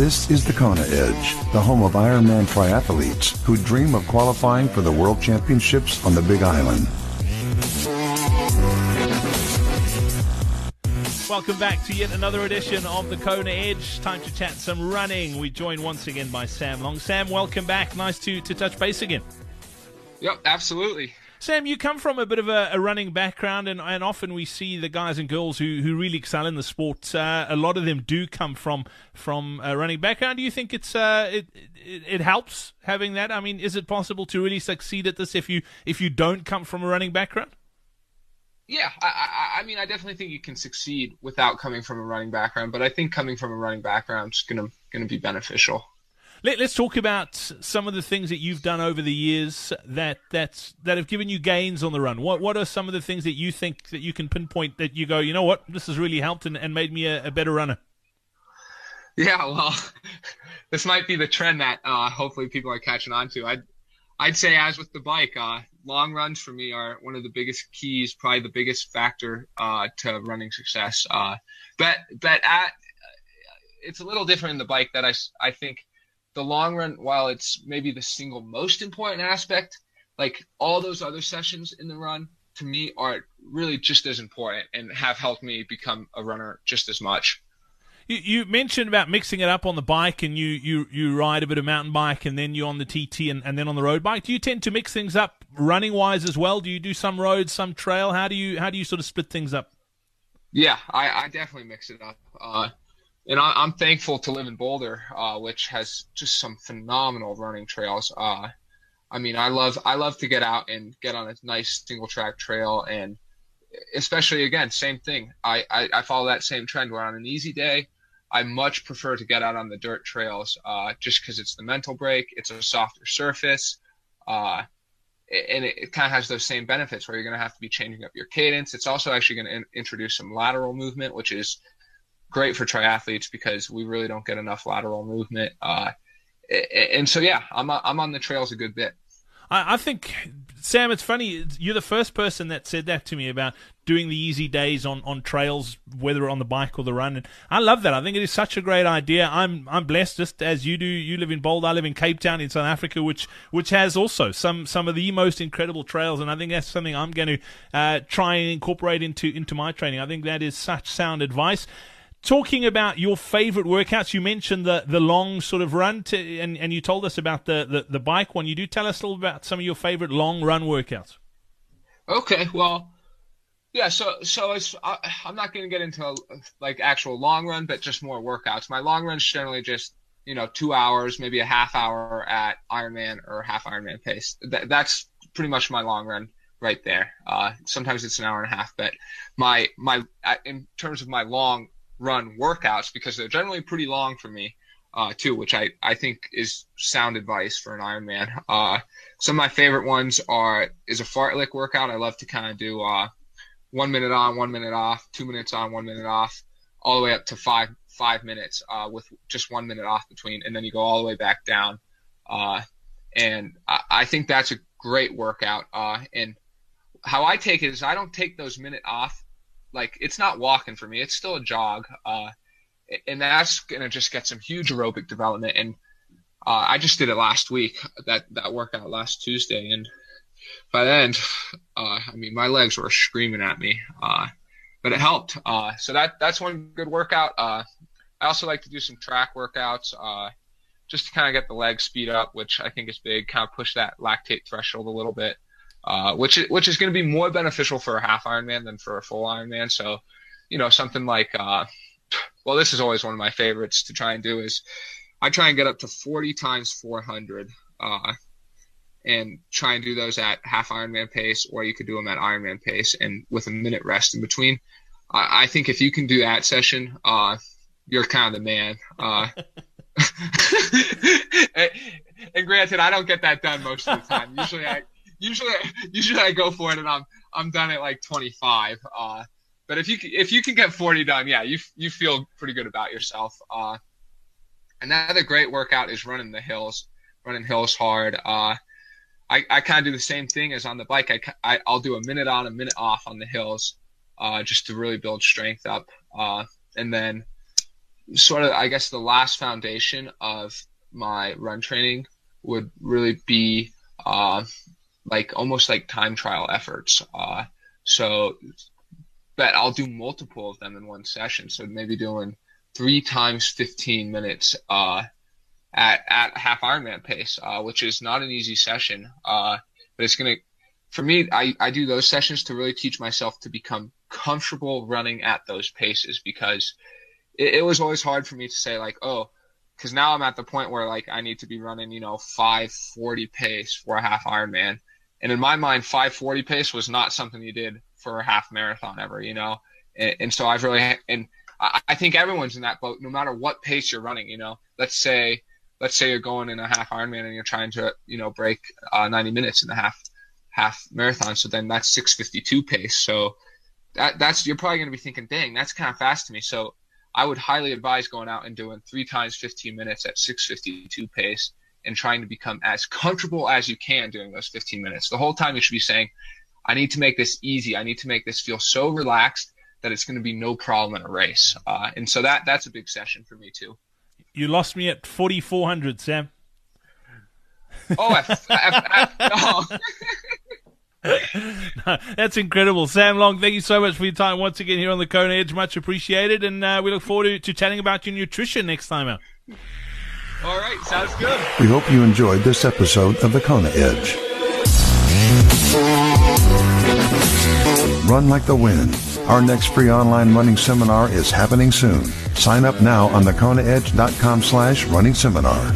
This is the Kona Edge, the home of Ironman triathletes who dream of qualifying for the World Championships on the Big Island. Welcome back to yet another edition of the Kona Edge. Time to chat some running. We join once again by Sam Long. Sam, welcome back. Nice to, to touch base again. Yep, absolutely. Sam, you come from a bit of a, a, running background, and, and often we see the guys and girls who, who really excel in the sport. Uh, a lot of them do come from from a running background. Do you think it's uh, it, it, it helps having that? I mean, is it possible to really succeed at this if you if you don't come from a running background? Yeah, I, I, I mean, I definitely think you can succeed without coming from a running background, but I think coming from a running background is gonna gonna be beneficial. Let, us talk about some of the things that you've done over the years that that's that have given you gains on the run. What what are some of the things that you think that you can pinpoint that you go, you know what, this has really helped and, and made me a, a better runner? Yeah, well, this might be the trend that uh, hopefully people are catching on to. I'd I'd say as with the bike, uh, long runs for me are one of the biggest keys, probably the biggest factor uh, to running success. Uh, but but at it's a little different in the bike that I I think the long run, while it's maybe the single most important aspect, like all those other sessions in the run to me are really just as important and have helped me become a runner just as much. You, you mentioned about mixing it up on the bike, and you, you, you ride a bit of mountain bike, and then you're on the TT, and, and then on the road bike. Do you tend to mix things up running wise as well? Do you do some roads, some trail? How do you how do you sort of split things up? Yeah, I, I definitely mix it up. Uh, and I, am thankful to live in Boulder, uh, which has just some phenomenal running trails. Uh, I mean, I love I love to get out and get on a nice single track trail, and especially again, same thing. I, I, I follow that same trend where on an easy day, I much prefer to get out on the dirt trails, uh, just because it's the mental break, it's a softer surface, uh, and it, it kind of has those same benefits where you're going to have to be changing up your cadence. It's also actually going to in- introduce some lateral movement, which is great for triathletes because we really don't get enough lateral movement. Uh, and so, yeah, I'm, I'm on the trails a good bit. I, I think, Sam, it's funny. You're the first person that said that to me about doing the easy days on, on trails, whether on the bike or the run. And I love that. I think it is such a great idea. I'm I'm blessed, just as you do. You live in Boulder. I live in Cape Town in South Africa, which which has also some some of the most incredible trails. And I think that's something I'm going to uh, try and incorporate into into my training. I think that is such sound advice talking about your favorite workouts, you mentioned the the long sort of run, to, and and you told us about the, the the bike one. You do tell us a little about some of your favorite long run workouts. Okay, well, yeah. So so it's I, am not going to get into like actual long run, but just more workouts. My long run's generally just you know two hours, maybe a half hour at Ironman or half Ironman pace. That, that's pretty much my long run right there. Uh, sometimes it's an hour and a half, but my my in terms of my long run workouts because they're generally pretty long for me. Uh, too, which I, I think is sound advice for an Ironman. Uh, some of my favorite ones are is a fartlek workout. I love to kind of do uh, one minute on, one minute off, two minutes on, one minute off, all the way up to five five minutes uh, with just one minute off between, and then you go all the way back down. Uh, and I, I think that's a great workout. Uh, and how I take it is I don't take those minute off like it's not walking for me. It's still a jog. Uh, and that's gonna just get some huge aerobic development. And uh, I just did it last week. That that workout last Tuesday, and by the end, uh, I mean my legs were screaming at me. Uh, but it helped. Uh, so that that's one good workout. Uh, I also like to do some track workouts. Just to kind of get the leg speed up, which I think is big, kind of push that lactate threshold a little bit uh, which which is going to be more beneficial for a half Ironman than for a full Ironman. So, you know, something like, uh, well, this is always one of my favorites to try and do is I try and get up to 40 times 400, uh, and try and do those at half Ironman pace, or you could do them at Ironman pace and with a minute rest in between. I, I think if you can do that session, uh, you're kind of the man. Uh, and, and granted, I don't get that done most of the time. Usually, I usually usually I go for it and I'm I'm done at like 25. Uh, but if you if you can get 40 done, yeah, you you feel pretty good about yourself. Uh, another great workout is running the hills, running hills hard. Uh, I, I kind of do the same thing as on the bike. I, I I'll do a minute on, a minute off on the hills, uh, just to really build strength up. Uh, and then sort of, I guess, the last foundation of my run training would really be uh, like almost like time trial efforts. Uh, so, but I'll do multiple of them in one session. So maybe doing three times 15 minutes uh, at at half Ironman pace, uh, which is not an easy session. Uh, but it's gonna, for me, I I do those sessions to really teach myself to become comfortable running at those paces because it, it was always hard for me to say like, oh, because now I'm at the point where like I need to be running, you know, 540 pace for a half Ironman. And in my mind, 540 pace was not something you did for a half marathon ever, you know? And, and so I've really, and I, I think everyone's in that boat, no matter what pace you're running, you know, let's say, let's say you're going in a half Ironman and you're trying to, you know, break uh, 90 minutes in the half, half marathon. So then that's 652 pace. So that, that's, you're probably going to be thinking, dang, that's kind of fast to me. So I would highly advise going out and doing three times 15 minutes at 652 pace and trying to become as comfortable as you can during those 15 minutes. The whole time you should be saying, I need to make this easy. I need to make this feel so relaxed that it's going to be no problem in a race. Uh, and so that that's a big session for me too. You lost me at 4,400, Sam. Oh, F, F, F, no, that's incredible. Sam Long, thank you so much for your time once again here on the Kona Edge. Much appreciated. And uh, we look forward to, to chatting about your nutrition next time out. All right, sounds good. We hope you enjoyed this episode of the Kona Edge. Run like the wind. Our next free online running seminar is happening soon. Sign up now on thekonaedge.com slash running seminar.